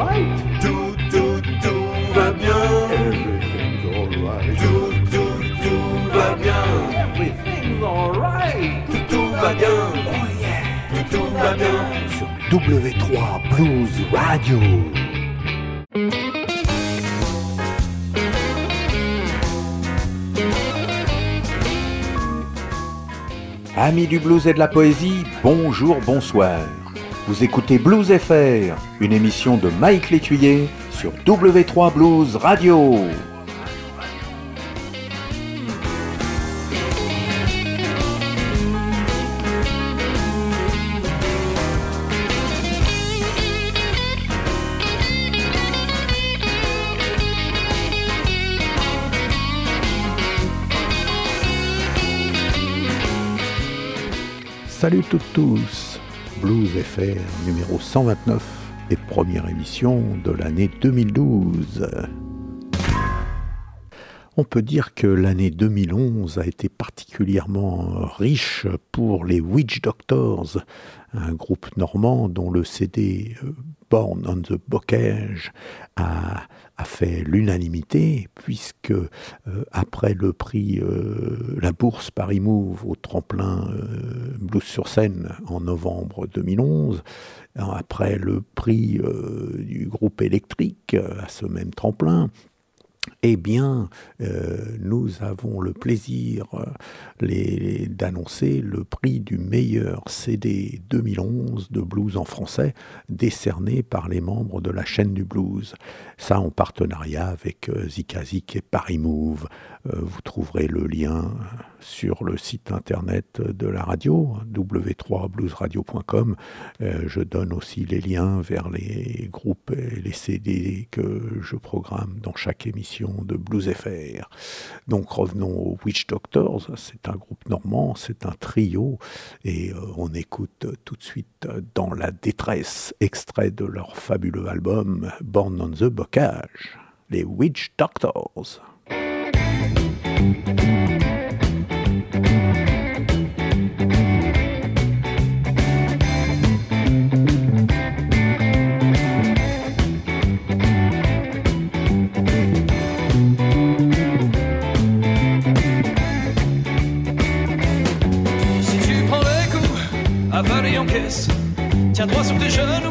Tout, tout, tout va bien. Everything's alright. Tout, tout, tout va bien. Everything's alright. Tout, tout va bien. Oh yeah. Tout va bien. Sur W3 Blues Radio. Amis du blues et de la poésie, bonjour, bonsoir. Vous écoutez Blues FR, une émission de Mike Létuyer sur W3 Blues Radio. Salut toutes tous, Blues FR numéro 129 et première émission de l'année 2012. On peut dire que l'année 2011 a été particulièrement riche pour les Witch Doctors, un groupe normand dont le CD euh, Born on the Bocage a, fait l'unanimité, puisque euh, après le prix, euh, la bourse Paris Move au tremplin euh, Blues sur scène en novembre 2011, après le prix du groupe électrique à ce même tremplin, eh bien, euh, nous avons le plaisir euh, d'annoncer le prix du meilleur CD 2011 de blues en français, décerné par les membres de la chaîne du blues. Ça en partenariat avec euh, Zikazik et Paris Move. Vous trouverez le lien sur le site internet de la radio, w3bluesradio.com. je donne aussi les liens vers les groupes et les CD que je programme dans chaque émission de Blues FR. Donc revenons aux Witch Doctors, c'est un groupe normand, c'est un trio, et euh, on écoute tout de suite dans la détresse, extrait de leur fabuleux album Born on the Bocage, les Witch Doctors. Tiens droit sur tes genoux,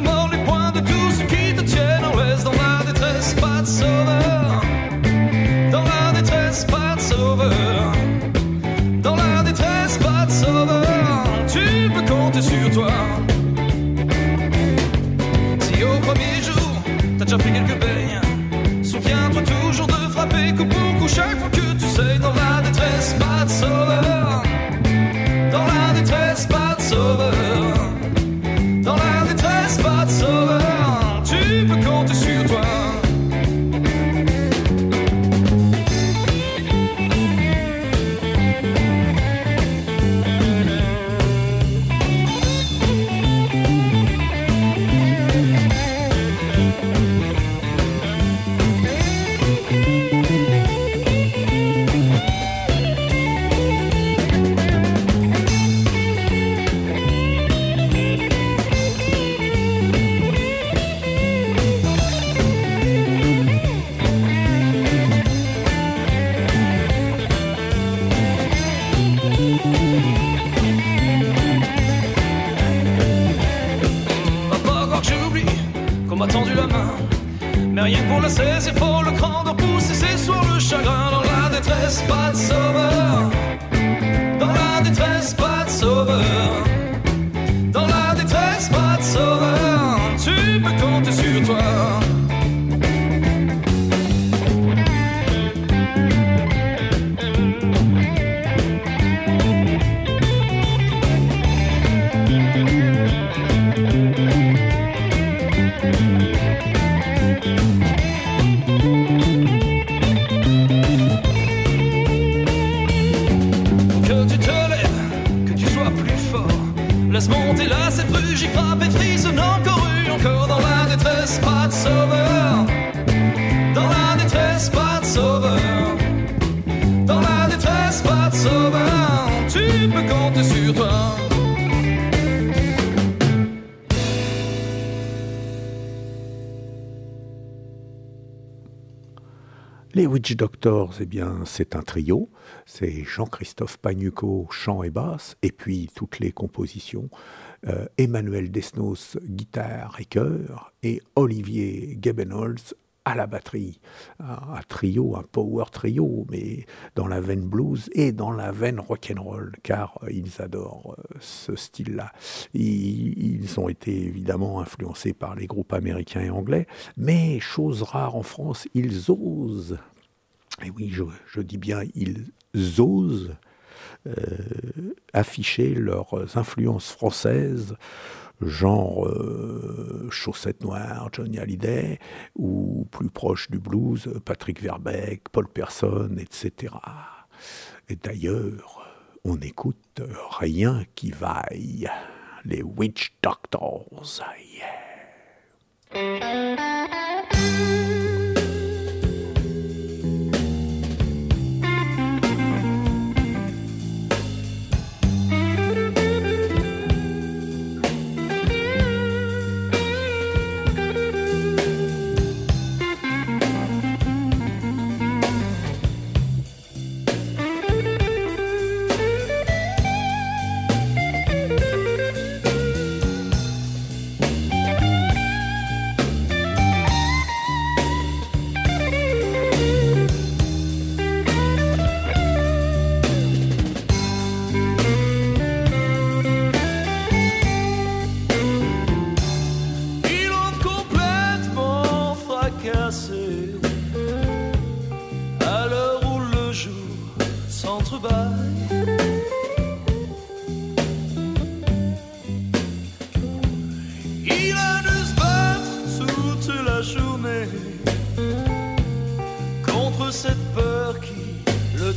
Doctors, eh bien, c'est un trio. C'est Jean-Christophe Pagnucco, chant et basse, et puis toutes les compositions. Euh, Emmanuel Desnos, guitare et chœur, et Olivier Gebenholz à la batterie. Un, trio, un power trio, mais dans la veine blues et dans la veine rock'n'roll, car ils adorent euh, ce style-là. Ils, ont été évidemment influencés par les groupes américains et anglais, mais chose rare en France, ils osent. Oui, je, dis bien, ils osent euh, afficher leurs influences françaises genre euh, Chaussettes Noires, Johnny Hallyday, ou plus proche du blues, Patrick Verbeek, Paul Person, etc. Et d'ailleurs, on écoute rien qui vaille, les Witch Doctors. cet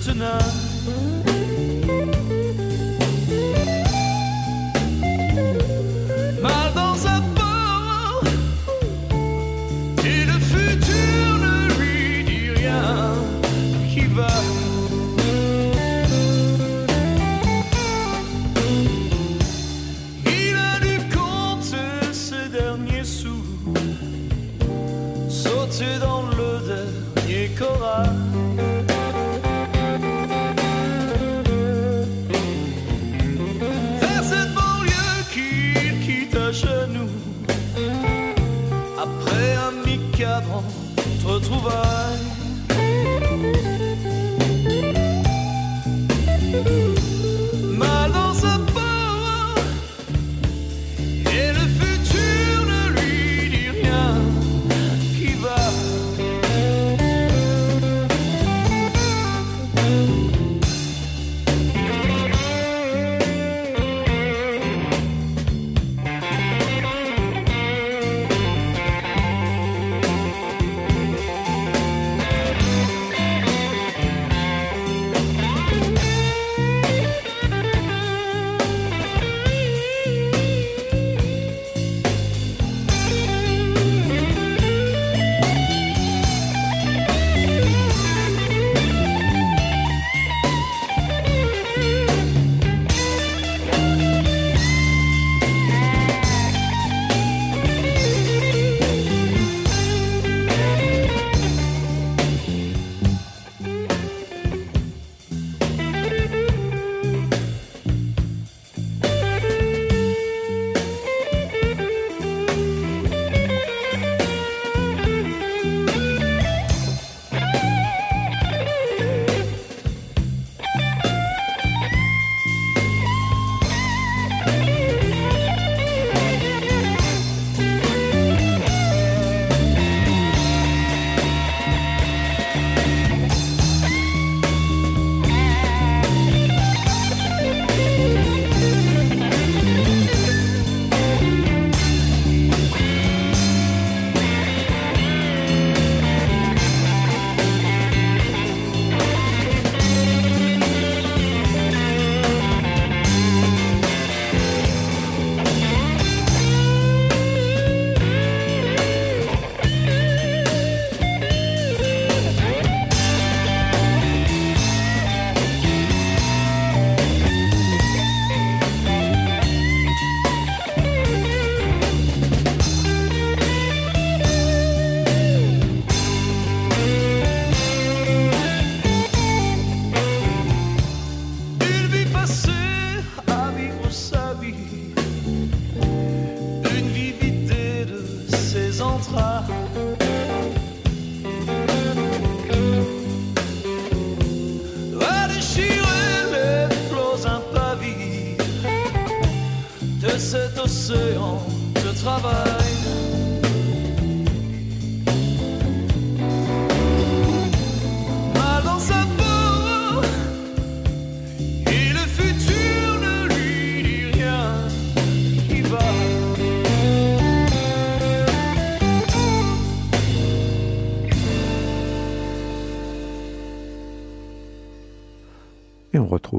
真的 retrouvailles.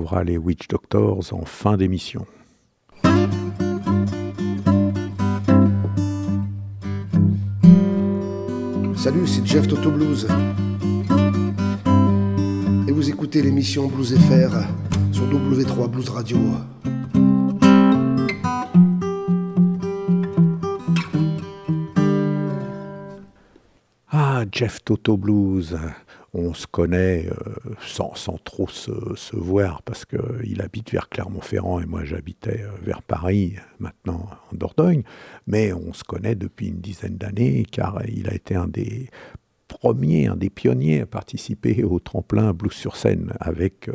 Retrouvera les Witch Doctors en fin d'émission. Salut, c'est Jeff Toto Blues. Et vous écoutez l'émission Blues FR sur W3 Blues Radio. Ah, Jeff Toto Blues, on se connaît euh, sans, sans trop se, voir parce qu'il habite vers Clermont-Ferrand et moi j'habitais euh, vers Paris, maintenant en Dordogne, mais on se connaît depuis une dizaine d'années car il a été un des premiers, un des pionniers à participer au tremplin Blues sur scène avec euh,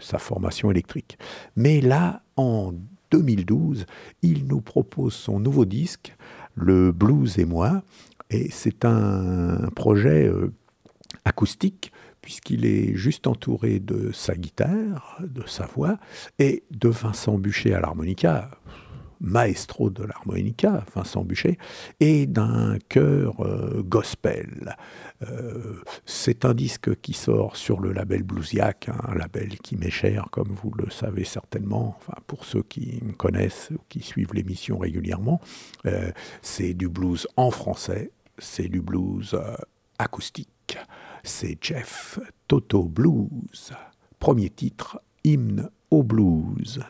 sa formation électrique. Mais là, en 2012, il nous propose son nouveau disque, Le Blues et moi, et c'est un projet acoustique, puisqu'il est juste entouré de sa guitare, de sa voix, et de Vincent Bûcher à l'harmonica, maestro de l'harmonica, Vincent Bûcher, et d'un chœur euh, gospel. Euh, c'est un disque qui sort sur le label Bluesiac, un label qui m'est cher, comme vous le savez certainement, enfin pour ceux qui me connaissent ou qui suivent l'émission régulièrement. Euh, c'est du blues en français, c'est du blues acoustique. C'est Jeff Toto Blues. Premier titre, hymne au blues.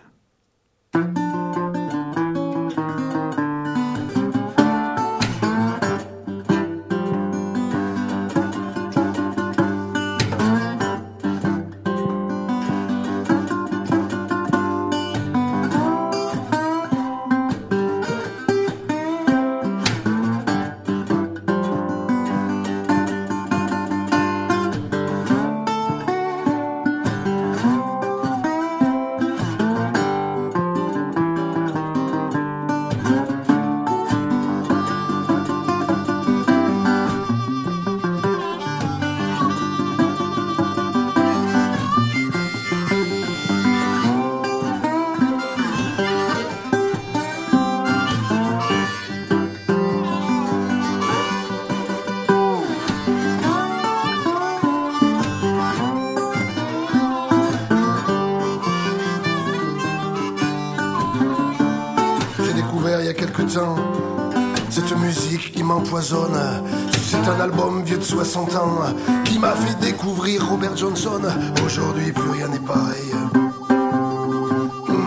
C'est un album vieux de 60 ans qui m'a fait découvrir Robert Johnson. Aujourd'hui, plus rien n'est pareil.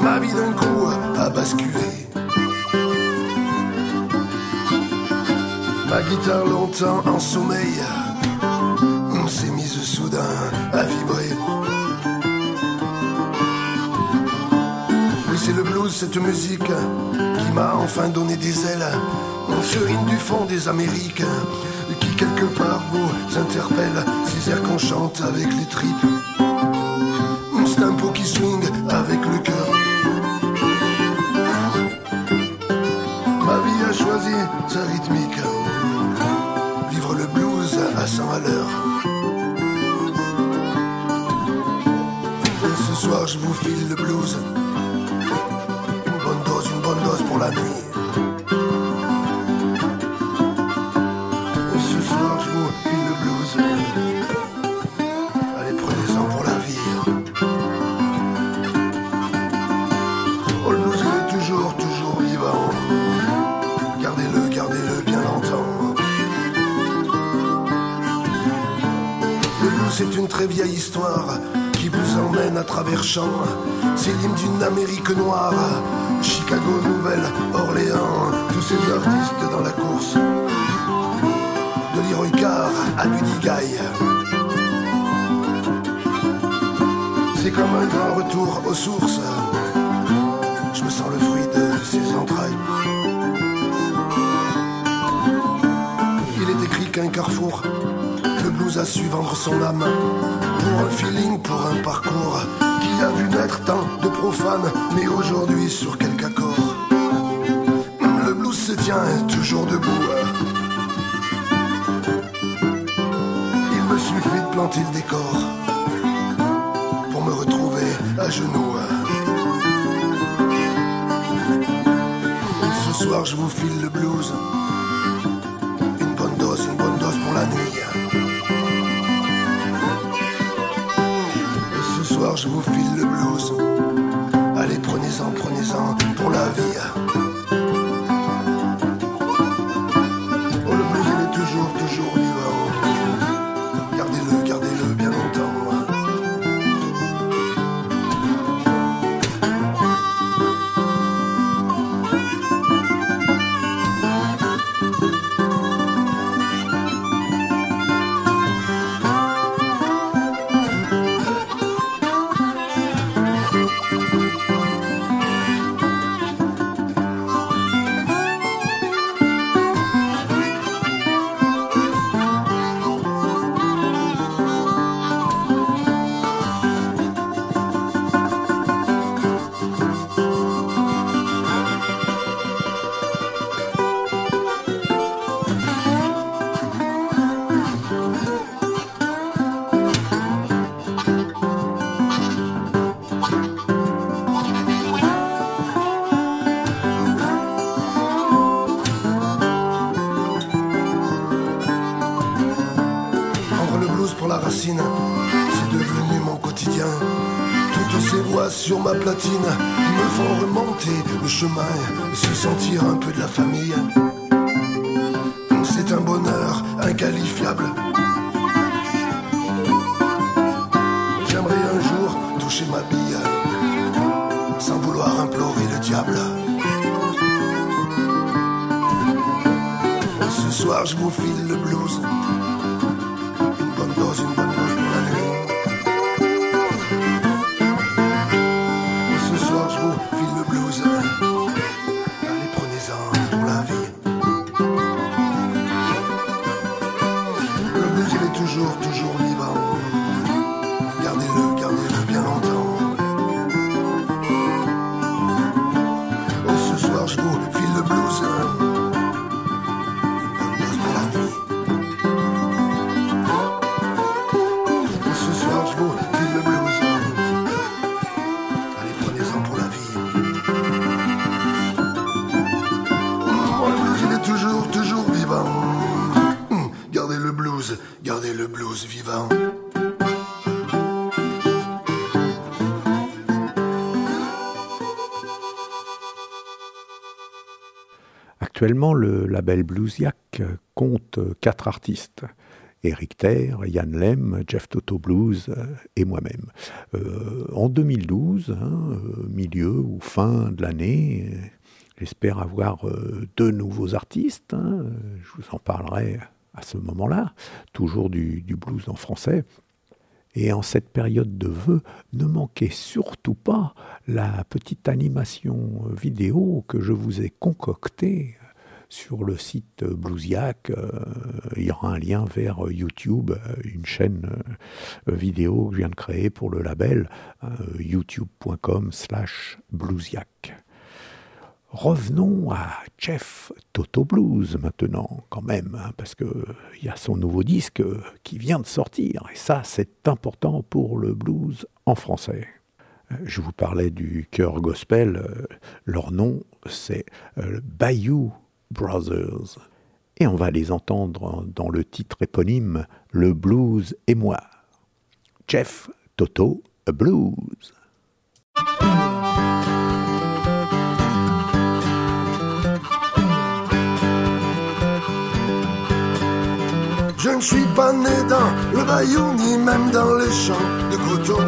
Ma vie d'un coup a basculé. Ma guitare longtemps en sommeil s'est mise soudain à vibrer. Oui, c'est le blues, cette musique qui m'a enfin donné des ailes. Sur une du fond des Amériques, qui quelque part vous interpelle. Ces airs qu'on chante avec les tripes. C'est un qui swing avec le cœur. Ma vie a choisi sa rythmique. Vivre le blues à 100 à l'heure. C'est l'hymne d'une Amérique noire. Chicago, Nouvelle-Orléans, tous ces artistes dans la course. De Leroy Carr à Buddy Guy. C'est comme un grand retour aux sources. Je me sens le fruit de ses entrailles. Il est écrit qu'un carrefour, le blues a su vendre son âme. Pour un feeling, pour un parcours qui a vu naître tant de profanes, mais aujourd'hui sur quelques accords. blues se tient toujours debout. Il me suffit de planter le décor pour me retrouver à genoux. Ce soir, je vous file le blues. Je vous file le blues. Allez, prenez-en, prenez-en pour la vie. Chemin, se sentir un peu de la famille. C'est un bonheur inqualifiable. J'aimerais un jour toucher ma bille sans vouloir implorer le diable. Ce soir, je vous file le blues. Actuellement, le label Bluesiac compte quatre artistes. Eric Terre, Yann Lem, Jeff Toto Blues euh, et moi-même. Euh, en 2012, hein, euh, milieu ou fin de l'année, euh, j'espère avoir euh, deux nouveaux artistes. hein, euh, je vous en parlerai à ce moment-là, toujours du, du blues en français. Et en cette période de vœux, ne manquez surtout pas la petite animation euh, vidéo que je vous ai concoctée sur le site Bluesiac. Euh, il y aura un lien vers YouTube, euh, une chaîne euh, vidéo que je viens de créer pour le label, youtube.com slash bluesiac. Revenons à Jeff Toto Blues maintenant, quand même, hein, parce qu'il y a son nouveau disque qui vient de sortir, et ça c'est important pour le blues en français. Je vous parlais du chœur gospel, leur nom c'est Bayou Brothers. Et on va les entendre dans le titre éponyme Le blues et moi. Jeff Toto Blues. Je ne suis pas né dans le bayou ni même dans les champs de coton.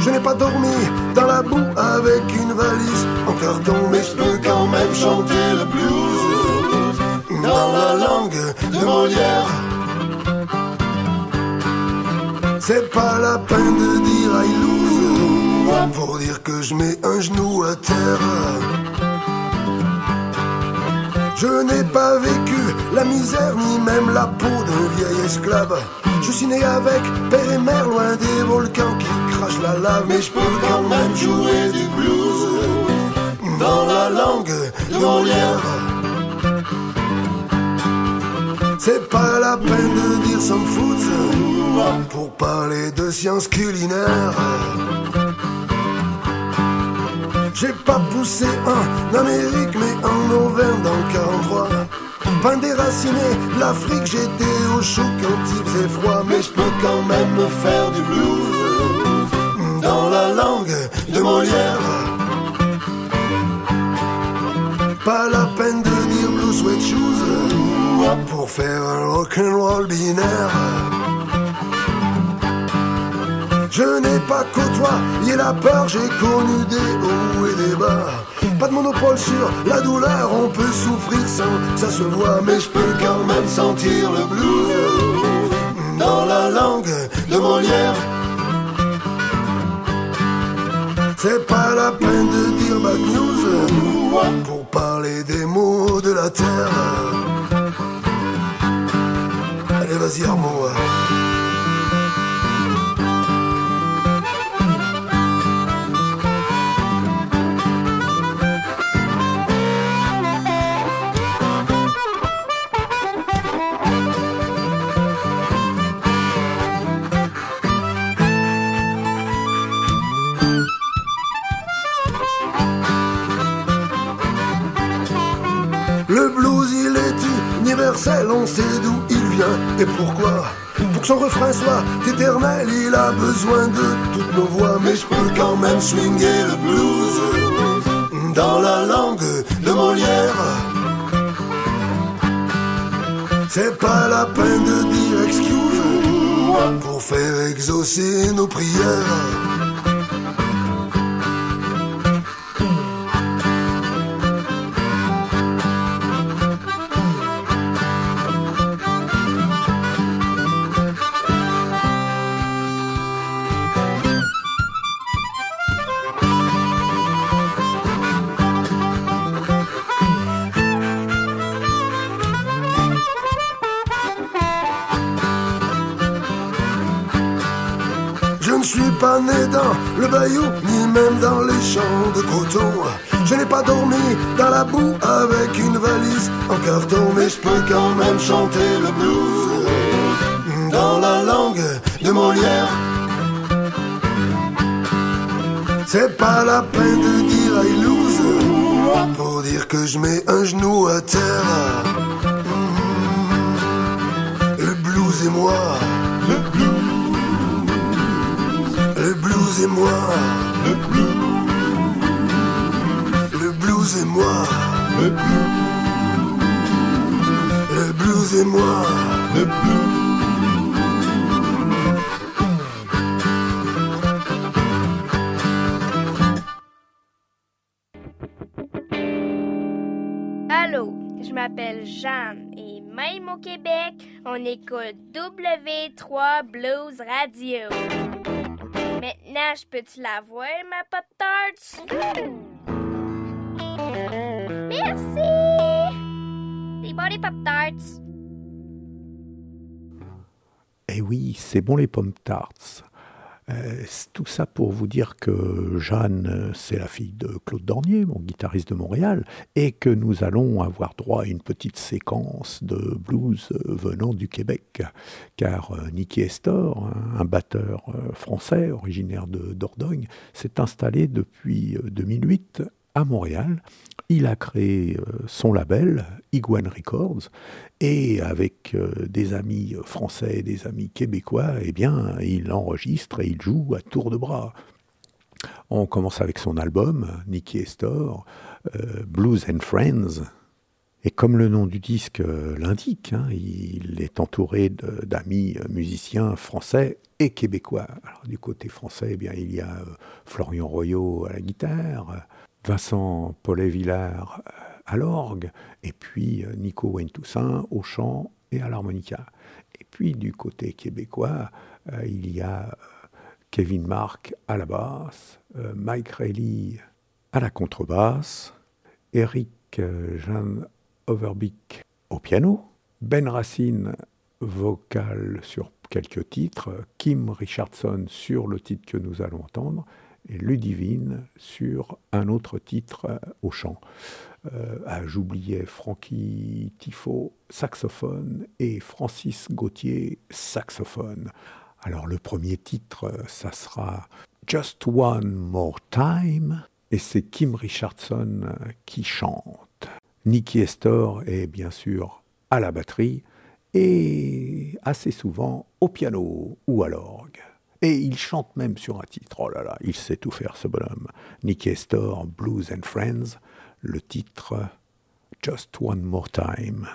Je n'ai pas dormi dans la boue avec une valise en carton, mais je peux quand même chanter le blues dans la langue de Molière. C'est pas la peine de dire I lose pour dire que je mets un genou à terre. Je n'ai pas vécu la misère ni même la peau d'un vieil esclave. Je suis né avec père et mère loin des volcans qui crachent la lave, mais je peux quand même jouer du blues dans la langue de Molière. C'est pas la peine de dire some foods pour parler de sciences culinaires. J'ai pas poussé en Amérique, mais en Auvergne dans le 43. Pas déraciné, l'Afrique, j'étais au chaud quand il faisait froid, mais je peux quand même me faire du blues dans la langue de Molière. Pas la peine de dire blue sweat shoes pour faire un rock'n'roll binaire. Je n'ai pas côtoyé la peur, j'ai connu des hauts et des bas. Pas de monopole sur la douleur, on peut souffrir sans que ça se voit, mais je peux quand même sentir le blues dans la langue de Molière. C'est pas la peine de dire bad news pour parler des mots de la terre. Allez, vas-y, Armand. Le blues, il est universel, on sait d'où et pourquoi. Pour que son refrain soit éternel, il a besoin de toutes nos voix, mais je peux quand même swinguer le blues dans la langue de Molière. C'est pas la peine de dire excuse pour faire exaucer nos prières. Ni même dans les champs de coton. Je n'ai pas dormi dans la boue avec une valise en carton, mais je peux quand même chanter le blues dans la langue de Molière. C'est pas la peine de dire I lose pour dire que je mets un genou à terre. Le blues et moi, le blues. Le blues et moi, le blues. Le blues et moi, le blues. Le blues et moi, le blues. Allô, je m'appelle Jeanne et même au Québec, on écoute W3 Blues Radio. Maintenant, je peux-tu la voir, ma pop tarts? Merci! C'est bon les pop tarts. Eh oui, c'est bon les pommes tarts. Euh, tout ça pour vous dire que Jeanne, c'est la fille de Claude Dornier, mon guitariste de Montréal, et que nous allons avoir droit à une petite séquence de blues venant du Québec, car euh, Nicky Estor, un, batteur euh, français originaire de Dordogne, s'est installé depuis euh, 2008 à Montréal. Il a créé euh, son label, Iguane Records, et avec euh, des amis français et des amis québécois, eh bien, il enregistre et il joue à tour de bras. On commence avec son album, Nicky Estor, euh, Blues and Friends. Et comme le nom du disque l'indique, hein, il est entouré d'amis musiciens français et québécois. Du côté français, eh bien, il y a Florian Royot à la guitare, Vincent Paulet-Villard euh, à l'orgue, et puis euh, Nico Wayne Toussaint au chant et à l'harmonica. Et puis du côté québécois, euh, il y a Kevin Mark à la basse, Mike Reilly à la contrebasse, Eric Jean Overbeek au piano, Ben Racine vocal sur quelques titres, Kim Richardson sur le titre que nous allons entendre, Ludivine sur un autre titre euh, au chant. Ah, J'oubliais Frankie Tifo, saxophone, et Francis Gauthier, saxophone. Alors le premier titre, ça sera Just One More Time, et c'est Kim Richardson euh, qui chante. Nicky Estor est bien sûr à la batterie et assez souvent au piano ou à l'orgue. Et il chante même sur un titre. Oh là là, il sait tout faire ce bonhomme. Nicky Estor, Blues and Friends, le titre Just One More Time.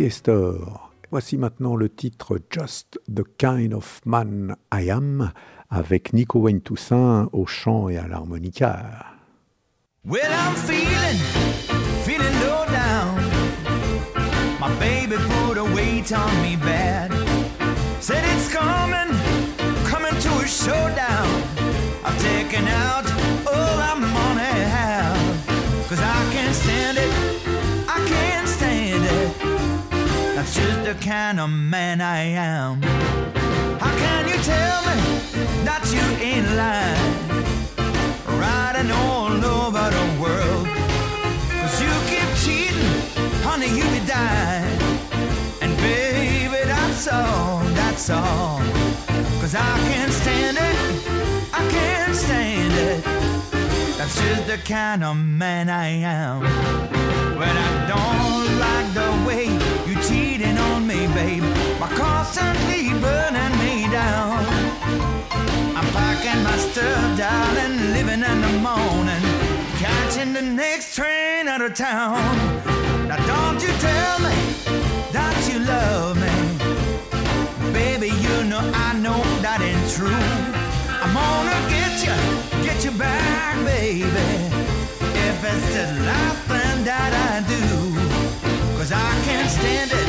Nicky Estor. Voici maintenant le titre Just the Kind of Man I Am avec Nico Wayne Toussaint au chant et à l'harmonica. Well, I'm feeling, feeling low down. My baby put a weight on me bad. Said it's coming, coming to a showdown. I've taken out all I money have. Cause I the kind of man I am. How can you tell me that you ain't lying? Riding all over the world. Cause you keep cheating, honey, you be dying. And baby, that's all, that's all. Cause I can't stand it, I can't stand it. That's just the kind of man I am. But I don't like the way babe. By constantly burning me down. I'm packing my stuff, darling, living in the morning, catching the next train out of town. Now don't you tell me that you love me, baby. You know I know that ain't true. I'm gonna get you, get you back, baby. If it's the last thing that I do, cause I can't stand it,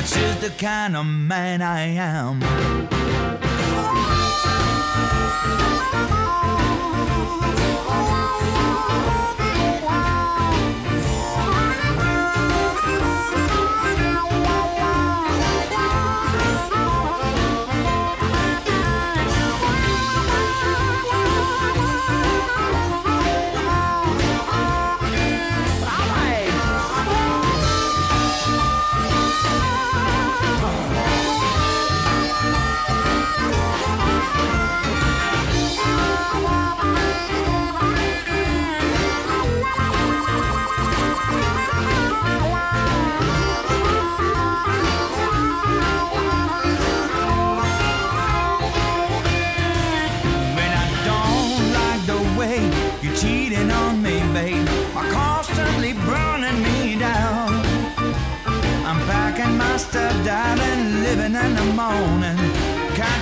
That's just the kind of man I am.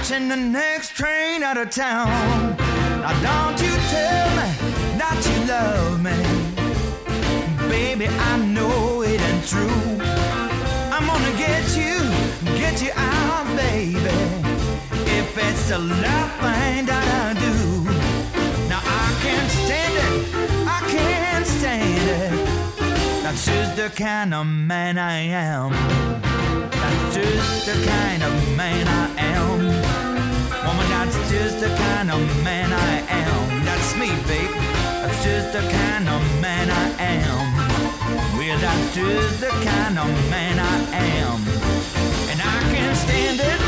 Catching the next train out of town. Now don't you tell me that you love me, baby. I know it ain't true. I'm gonna get you, get you out, baby. If it's the last thing that I do, now I can't stand it, I can't stand it. That's just the kind of man I am. That's just the kind of man I am. That's just the kind of man I am. That's me, babe. That's just the kind of man I am. Well, that's just the kind of man I am. And I can't stand it.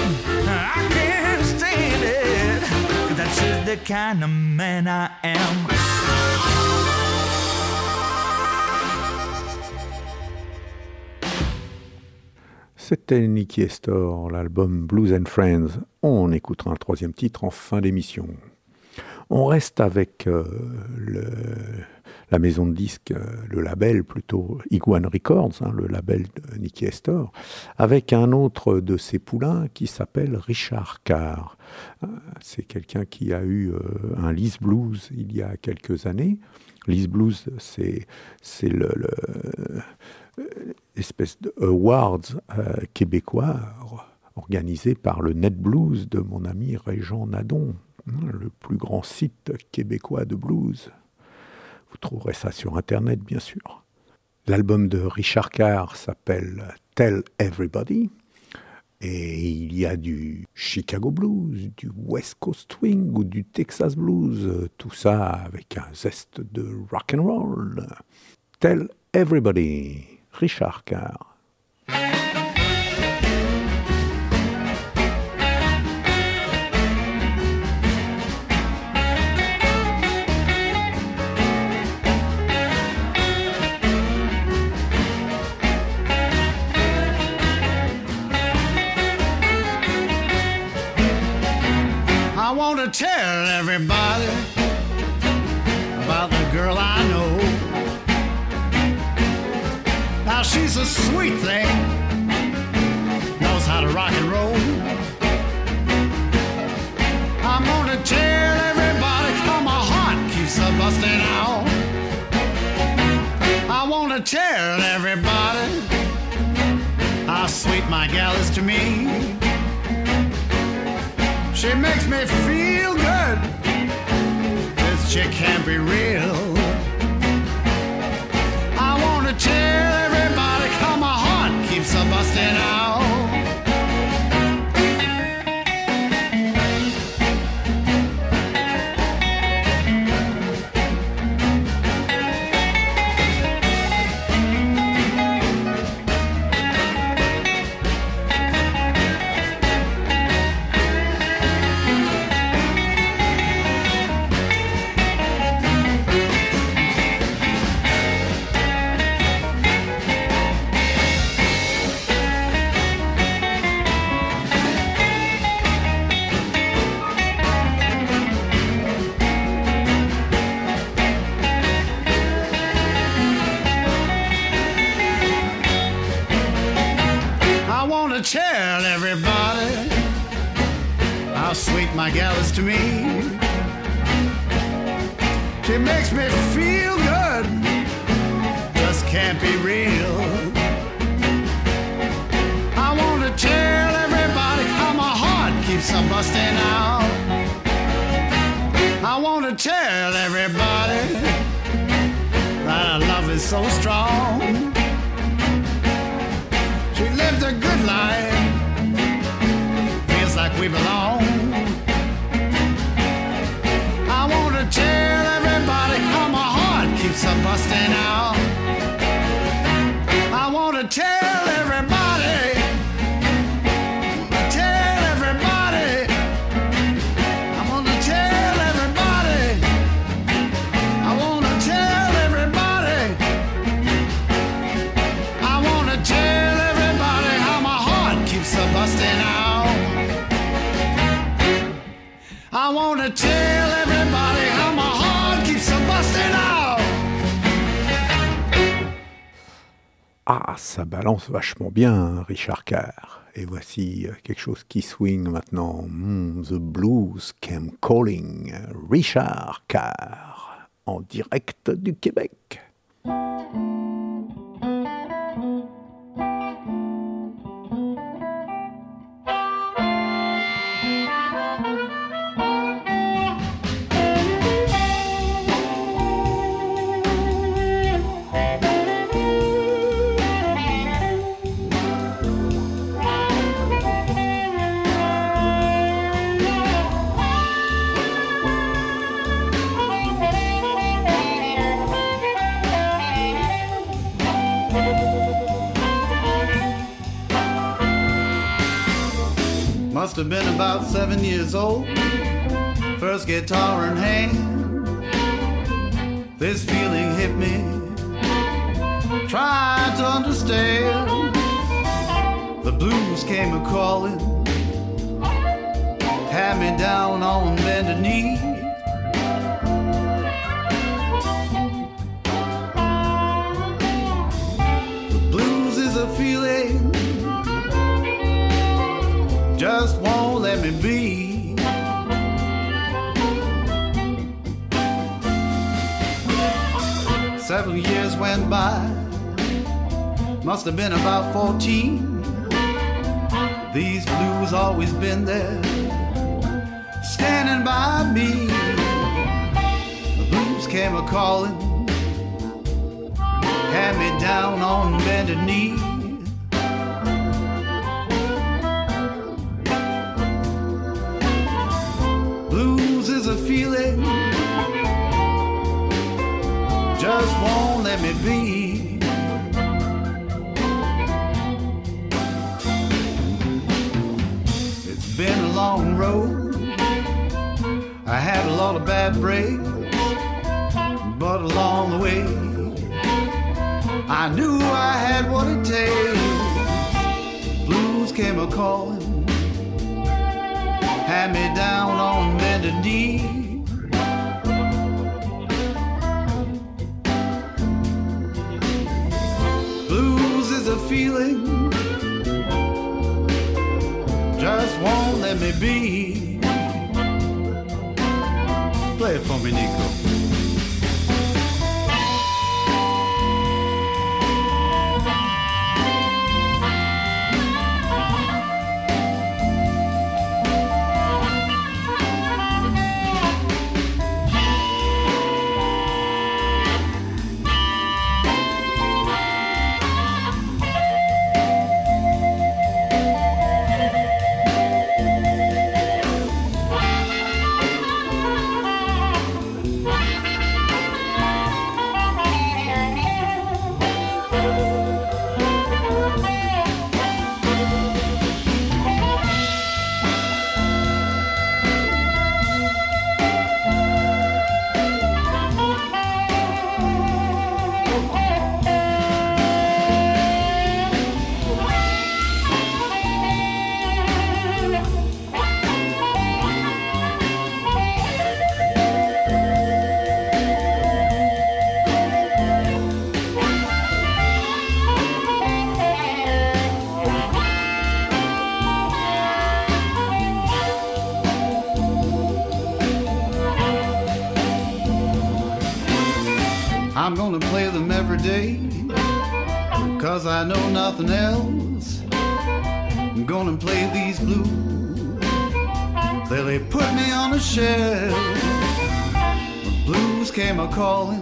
I can't stand it. that's just the kind of man I am. C'était Nicky Estor, l'album Blues and Friends. On écoutera un troisième titre en fin d'émission. On reste avec euh, la maison de disques, euh, le label plutôt, Iguan Records, hein, le label de Nicky Estor, avec un autre de ses poulains qui s'appelle Richard Carr. Euh, C'est quelqu'un qui a eu un Lis Blues il y a quelques années. Lis Blues, c'est le- espèce de awards euh, québécois or- organisé par le Net Blues de mon ami Régent Nadon, hein, le plus grand site québécois de blues. Vous trouverez ça sur Internet, bien sûr. L'album de Richard Carr s'appelle Tell Everybody. Et il y a du Chicago Blues, du West Coast Swing ou du Texas Blues, euh, tout ça avec un zeste de rock and roll. Tell Everybody, Richard Carr. I want to tell everybody she's a sweet thing, knows how to rock and roll. I'm gonna tell everybody how my heart keeps a busting out. I wanna tell everybody how sweet my gal is to me. She makes me feel good. This chick can't be real. Makes me Ah, ça balance vachement bien, Richard Carr. Et voici euh, quelque chose qui swing maintenant. Hmm, the blues came calling. Richard Carr, en direct du Québec. Have been about seven years old. First guitar in hand. This feeling hit me. Tried to understand. The blues came a calling. Had me down on bended knee. Several years went by, must have been about 14. These blues always been there, standing by me. The blues came a calling, had me down on bended knee. Blues is a feeling just won't let me be. It's been a long road. I had a lot of bad breaks, but along the way, I knew I had what it takes. Blues came a calling had me down on bended knee. A feeling, just won't let me be. Play it for me, Nico. Me on a shelf. The blues came a calling,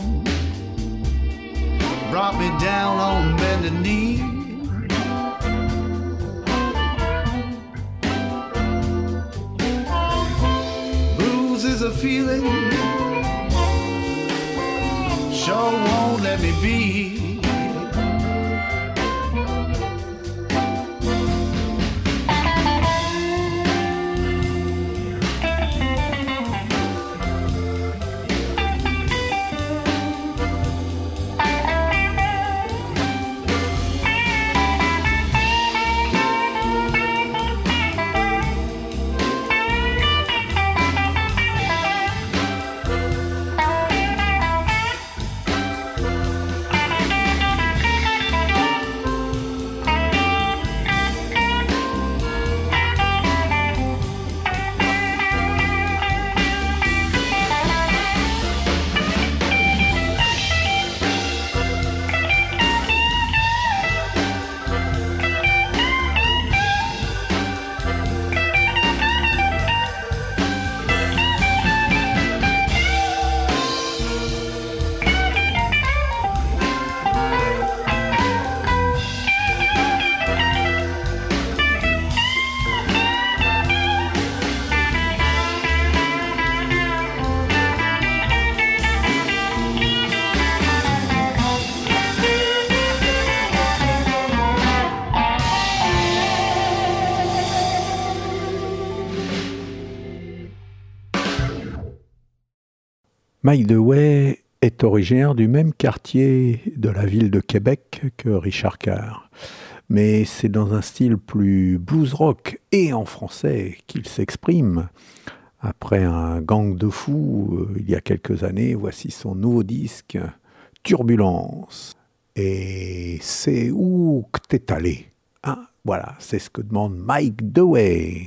Mike Dewey est originaire du même quartier de la ville de Québec que Richard Carr. Mais c'est dans un style plus blues rock et en français qu'il s'exprime. Après un gang de fous, euh, il y a quelques années, voici son nouveau disque, Turbulence. Et c'est où que t'es allé Hein? Voilà, c'est ce que demande Mike Dewey.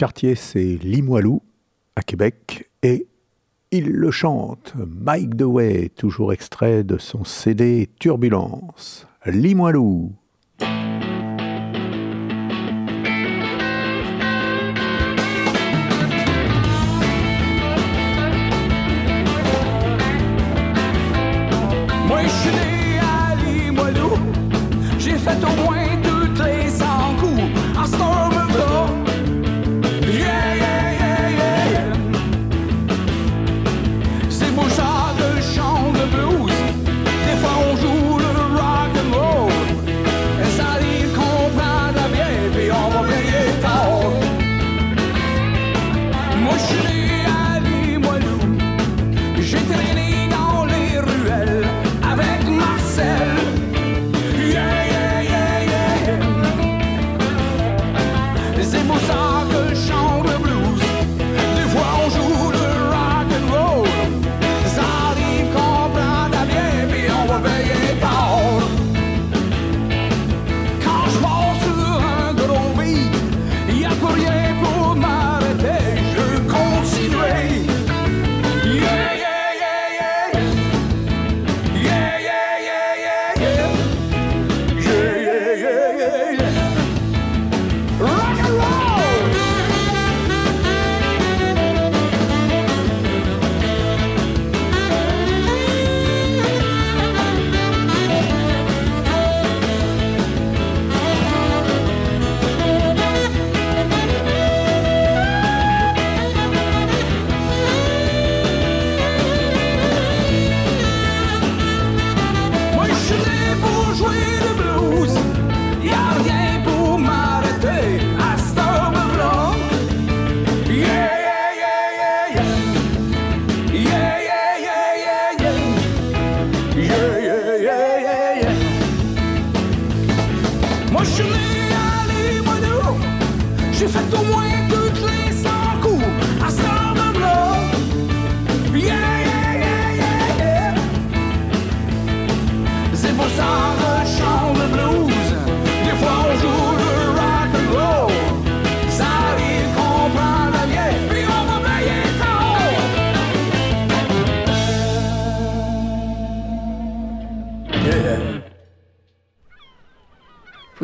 quartier, c'est Limoilou, à Québec, et il le chante, Mike Dewey, toujours extrait de son CD Turbulence. Limoilou.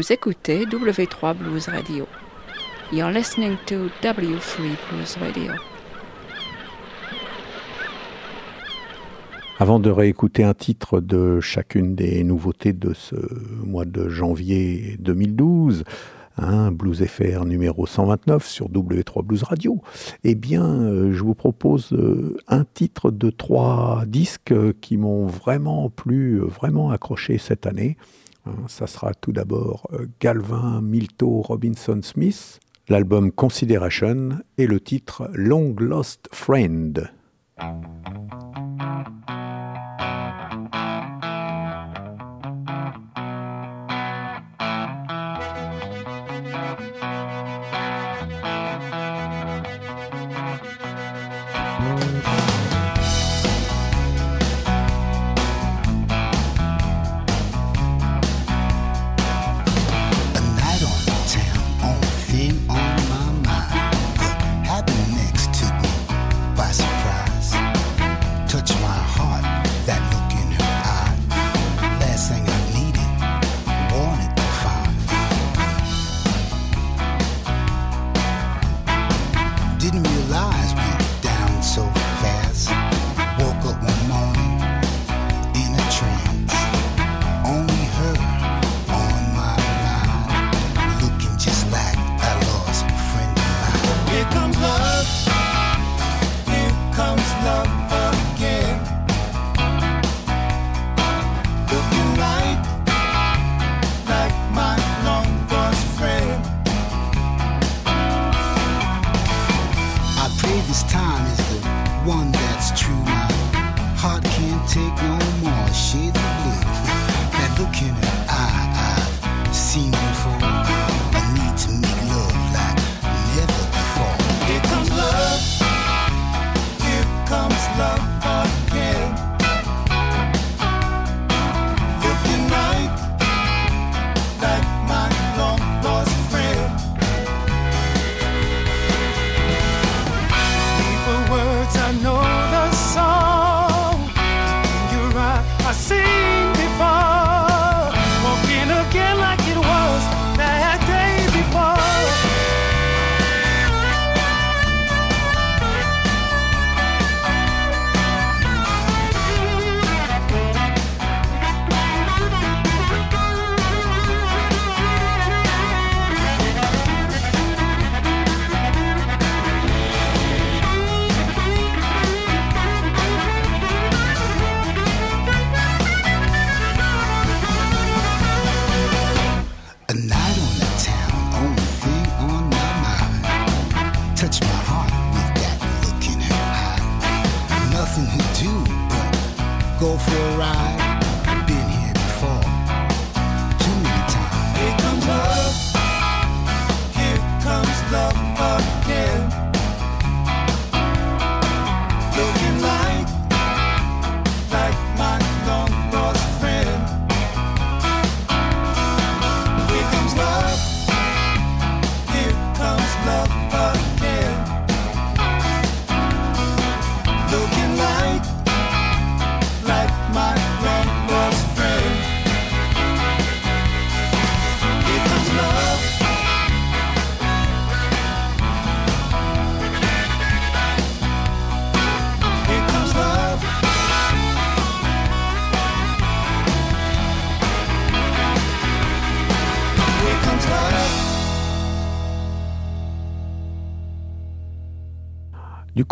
Vous écoutez W3 Blues Radio. You're listening to W3 Blues Radio. Avant de réécouter un titre de chacune des nouveautés de ce mois de janvier 2012, hein, Blues FR numéro 129 sur W3 Blues Radio, eh bien, euh, je vous propose euh, un titre de trois disques euh, qui m'ont vraiment plu, vraiment accroché cette année. Hein, ça sera tout d'abord euh, Galvin, Milto, Robinson Smith, l'album Consideration et le titre Long Lost Friend.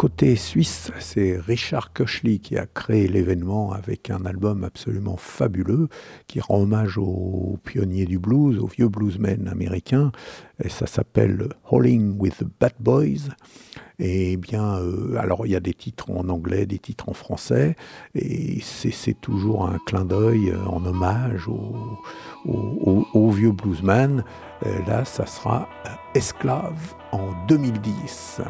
côté suisse, c'est Richard Kochli qui a créé l'événement avec un album absolument fabuleux qui rend hommage aux pionniers du blues, aux vieux bluesmen américains. Et ça s'appelle Hauling with the Bad Boys. Et bien, euh, alors il y a des titres en anglais, des titres en français, et c'est toujours un clin d'œil euh, en hommage aux, vieux bluesman. là, ça sera euh, Esclave en 2010.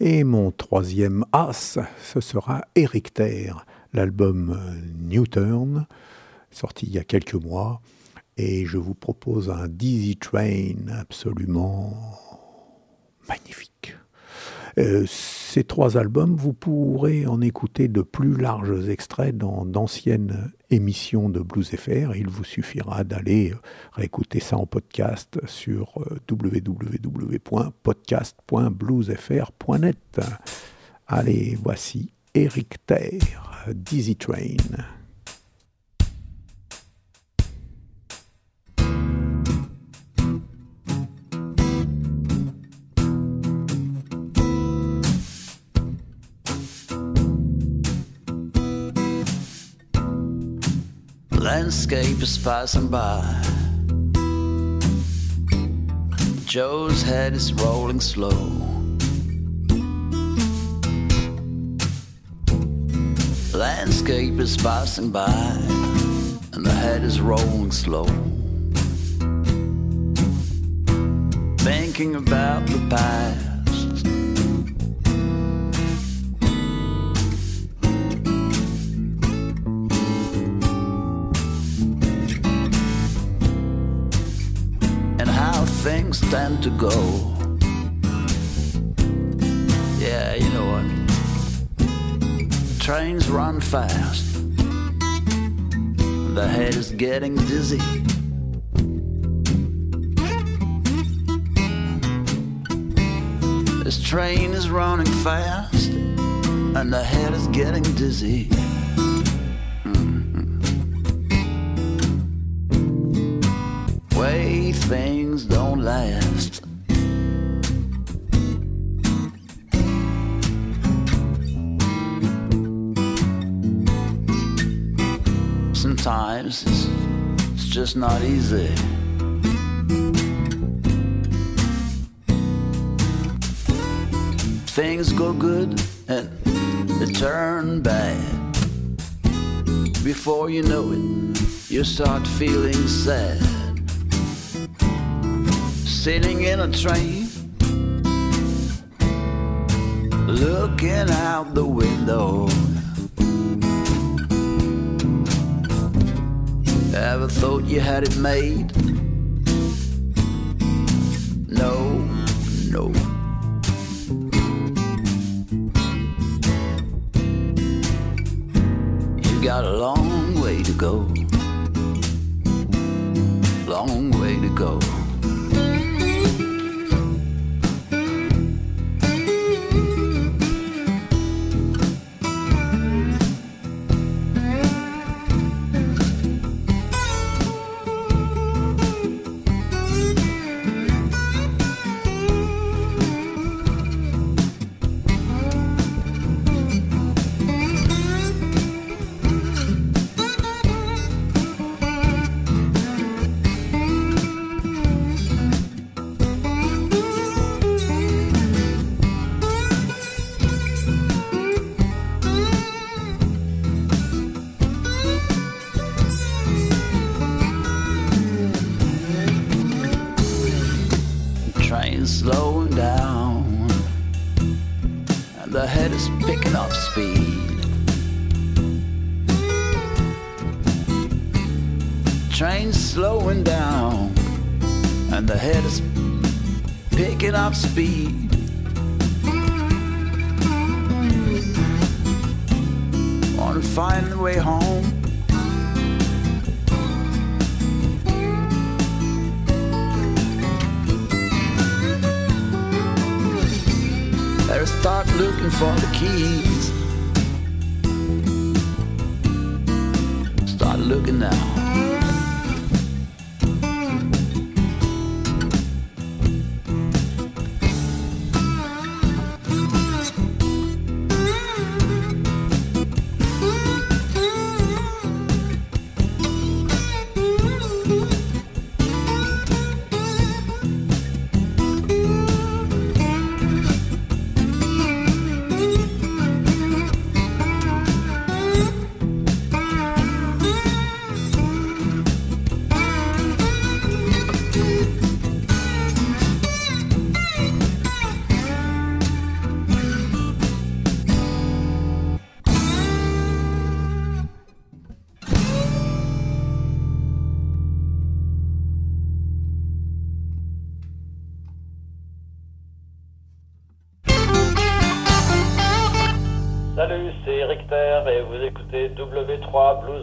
Et mon troisième as, ce sera Eric Terre, l'album euh, Newton, sorti il y a quelques mois. Et je vous propose un Dizzy Train absolument magnifique. Euh, ces trois albums, vous pourrez en écouter de plus larges extraits dans d'anciennes émissions de Blues FR. Il vous suffira d'aller euh, réécouter ça en podcast sur euh, www.podcast.bluesfr.net. Allez, voici Eric Terre, Dizzy Train. Landscape is passing by. Joe's head is rolling slow. Landscape is passing by, and the head is rolling slow. Thinking about the past. Things to go. Yeah, you know what? Trains run fast. The head is getting dizzy. This train is running fast, and the head is getting dizzy. Just not easy. Things go good and they turn bad. Before you know it, you start feeling sad sitting in a train, looking out the window. Ever thought you had it made? Looking for the keys. Start looking now.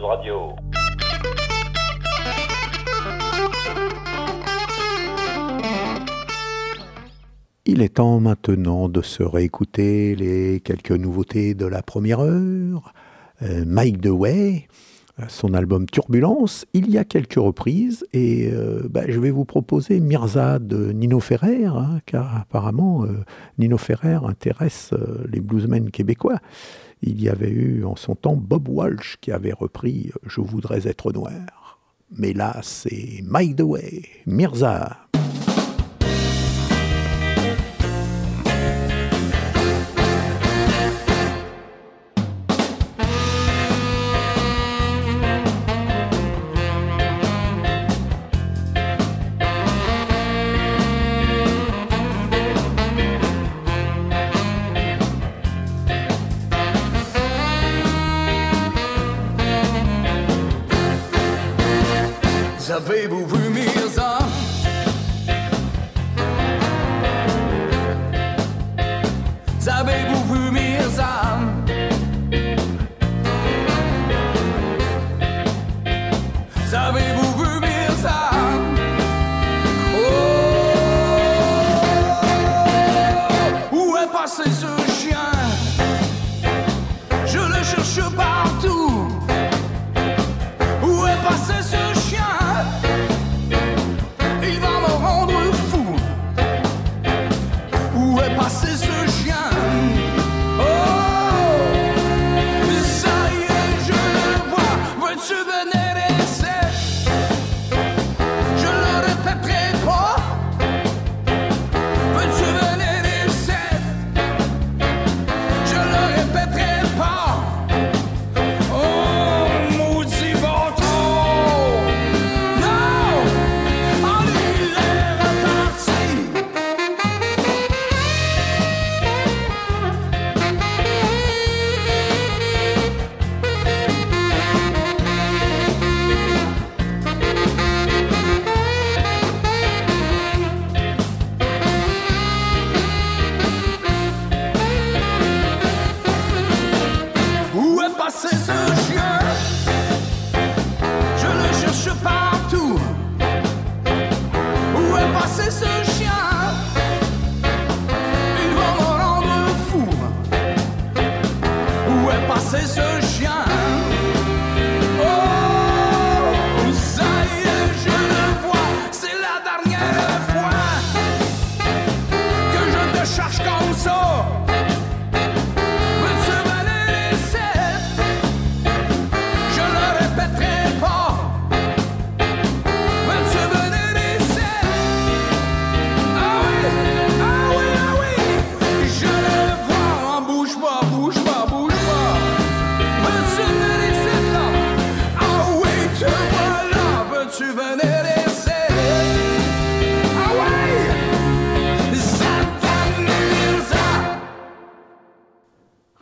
W3 Blues Radio. Il est temps maintenant de se réécouter les quelques nouveautés de la première heure. Euh, Mike DeWay, son album Turbulence, il y a quelques reprises et euh, bah, je vais vous proposer Mirza de Nino Ferrer, hein, car apparemment euh, Nino Ferrer intéresse les bluesmen québécois. Il y avait eu en son temps Bob Walsh qui avait repris Je voudrais être noir. Mais là, c'est Mike DeWay, Mirza.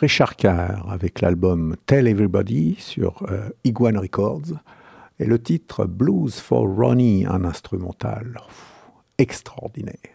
Richard avec l'album Tell Everybody sur euh, Iguan Records et le titre Blues for Ronnie, un instrumental extraordinaire.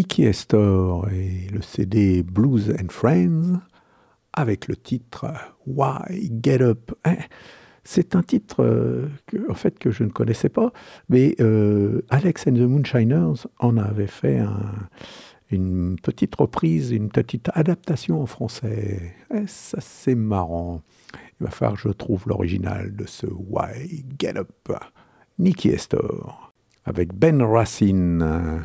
Nicky Estor et le CD Blues and Friends avec le titre Why Get Up. Hein. C'est un titre euh, que, en fait que je ne connaissais pas, mais euh, Alex and the Moonshiners en avait fait une petite reprise, une petite adaptation en français. Eh, ça c'est marrant. Il va falloir que je trouve l'original de ce Why Get Up. Nicky Estor avec Ben Racine.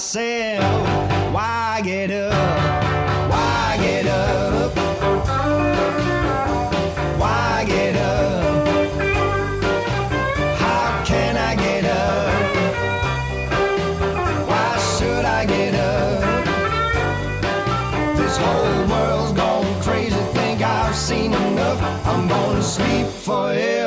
myself, why get up? Why get up? Why get up? How can I get up? Why should I get up? This whole world's gone crazy, think I've seen enough. I'm gonna sleep forever.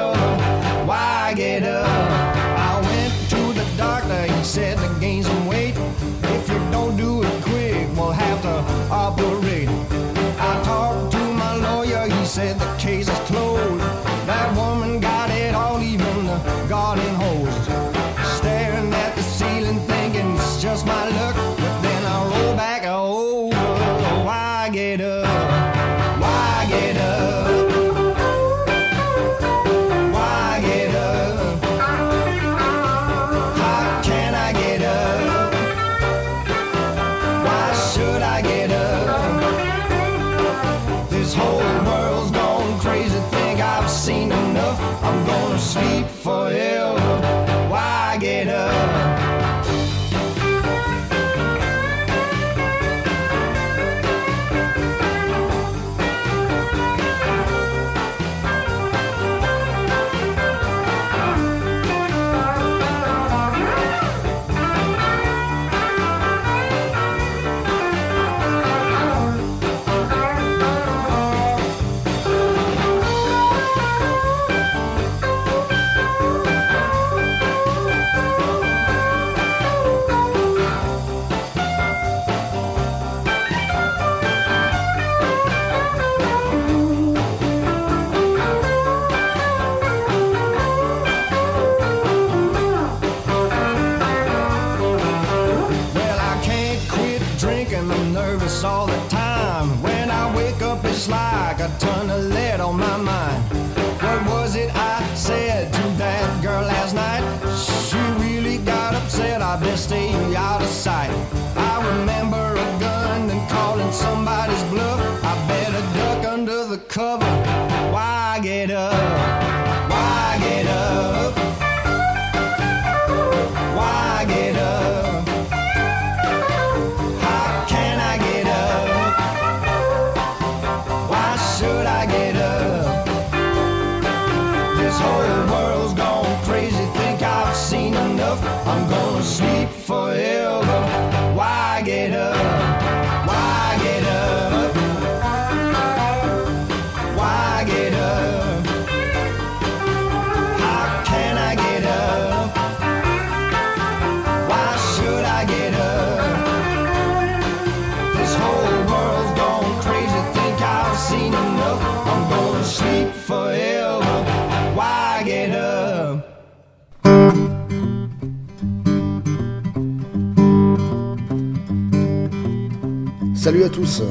Salut à tous.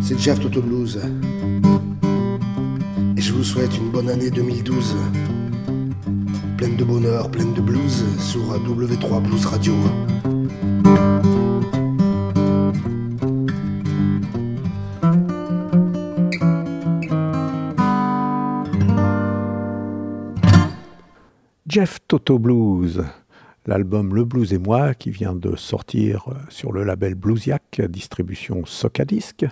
C'est Jeff Toto Blues. Et je vous souhaite une bonne année 2012. Pleine de bonheur, pleine de blues sur W3 Blues Radio. Jeff Toto Blues l'album Le Blues et moi qui vient de sortir sur le label Bluesiac, distribution Socadisc.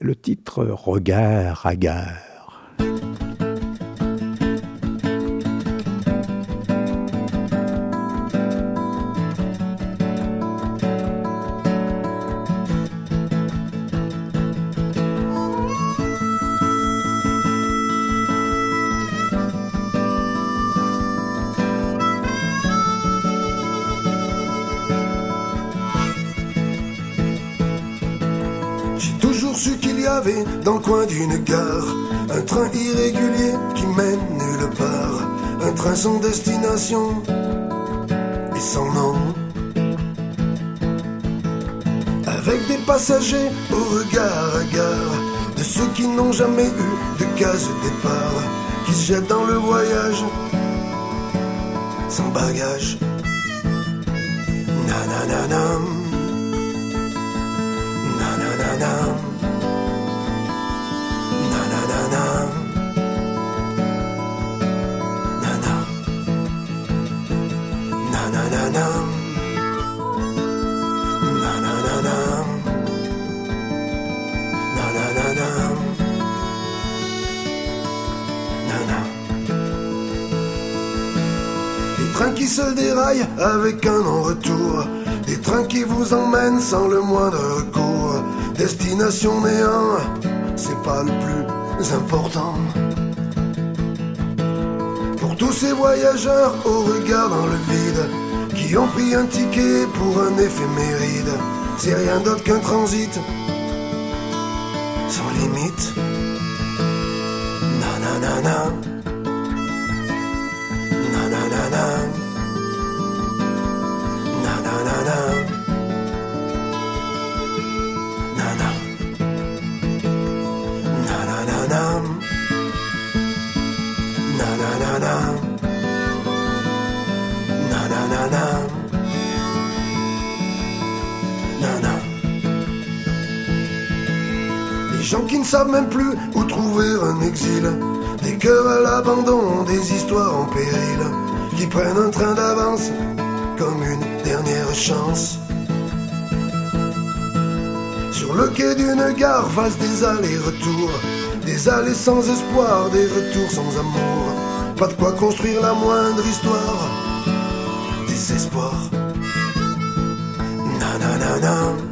Le titre Regard à gare. Dans le coin d'une gare un train irrégulier qui mène nulle part. Un train sans destination et sans nom. Avec des passagers au regard à gare de ceux qui n'ont jamais eu de case départ, qui se jettent dans le voyage sans bagage. Nananam. Nananam. Se déraillent avec un non-retour. Des trains qui vous emmènent sans le moindre recours. Destination néant, c'est pas le plus important. Pour tous ces voyageurs au regard dans le vide, qui ont pris un ticket pour un éphéméride, c'est rien d'autre qu'un transit sans limite. Nananana. Nananana. Savent même plus où trouver un exil, des cœurs à l'abandon, des histoires en péril, qui prennent un train d'avance comme une dernière chance. Sur le quai d'une gare, face des allers-retours, des allées sans espoir, des retours sans amour, pas de quoi construire la moindre histoire, désespoir. Nananana.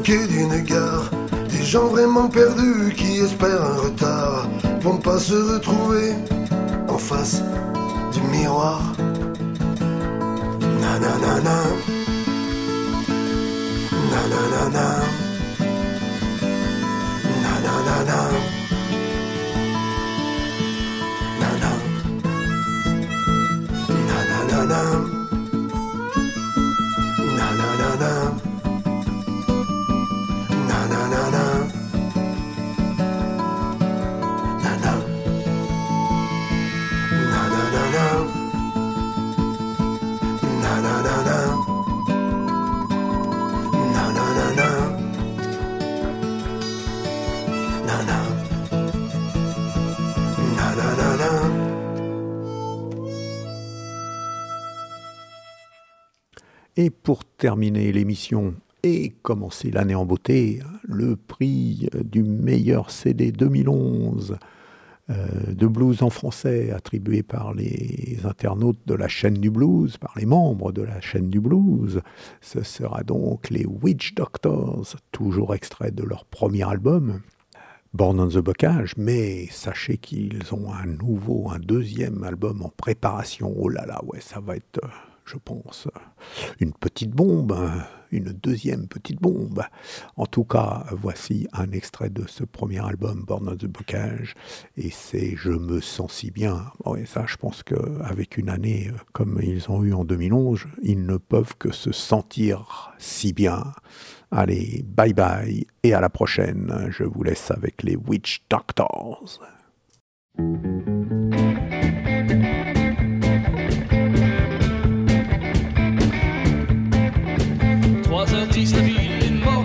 D'une gare des gens vraiment perdus qui espèrent un retard pour ne pas se retrouver en face du miroir. Nananana. Nananana. Et pour terminer l'émission et commencer l'année en beauté, le prix du meilleur CD 2011 euh, de blues en français attribué par les internautes de la chaîne du blues, par les membres de la chaîne du blues. Ce sera donc les Witch Doctors, toujours extrait de leur premier album. Born on the Bocage, mais sachez qu'ils ont un nouveau, un deuxième album en préparation. Oh là là, ouais, ça va être, euh, je pense, une petite bombe, hein, une deuxième petite bombe. En tout cas, voici un extrait de ce premier album, Born on the Bocage, et c'est Je me sens si bien. Ouais, ça, je pense qu'avec une année euh, comme ils ont eu en 2011, ils ne peuvent que se sentir si bien. Allez, bye bye et à la prochaine. Je vous laisse avec les Witch Doctors. Est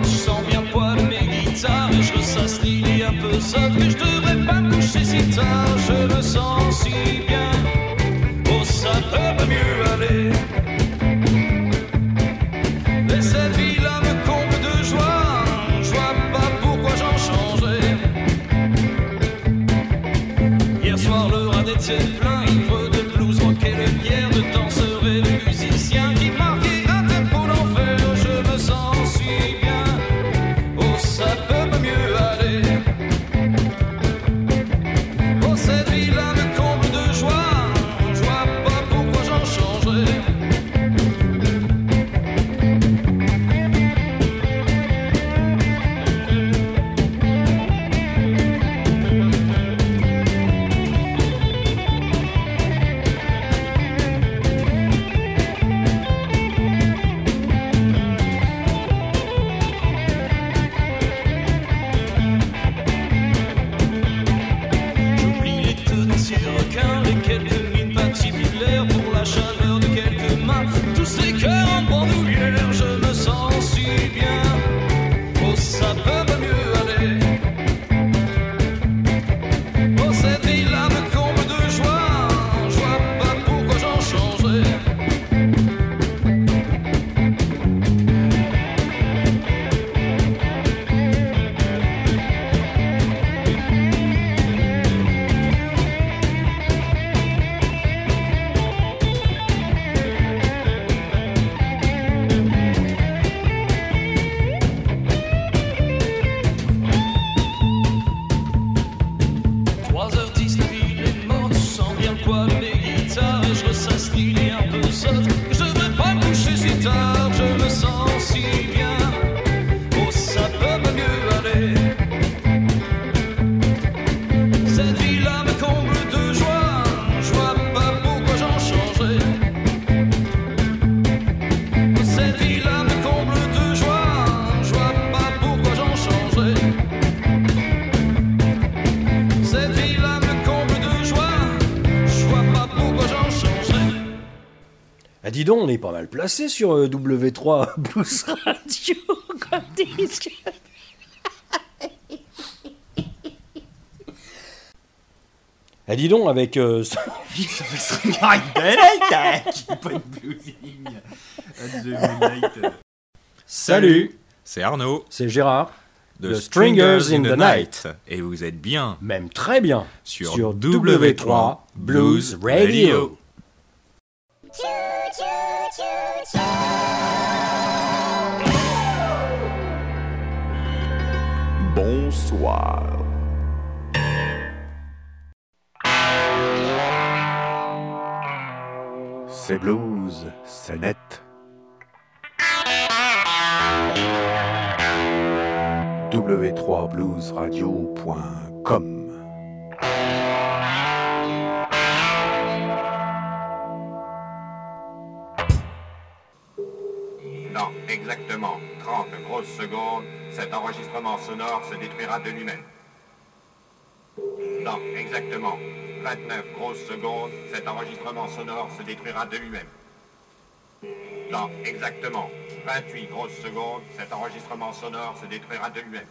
je sens bien le poids mes guitares et je ressasse l'idée un peu sotte que je devrais pas me coucher si tard, je me sens si bien. Oh, ça peut pas mieux aller. Donc, on est pas mal placé sur euh, W3 Blues Radio comme disque. Ah, dis donc, avec. euh, ce- Salut, c'est Arnaud. C'est Gérard. De The Stringers in the Night. Et vous êtes bien. Même très bien. Sur, Sur W3 Blues Radio. Bonsoir. C'est blues, c'est net. w3bluesradio.com exactement 30 grosses secondes, cet enregistrement sonore se détruira de lui-même. Dans exactement 29 grosses secondes, cet enregistrement sonore se détruira de lui-même. Dans exactement 28 grosses secondes, cet enregistrement sonore se détruira de lui-même.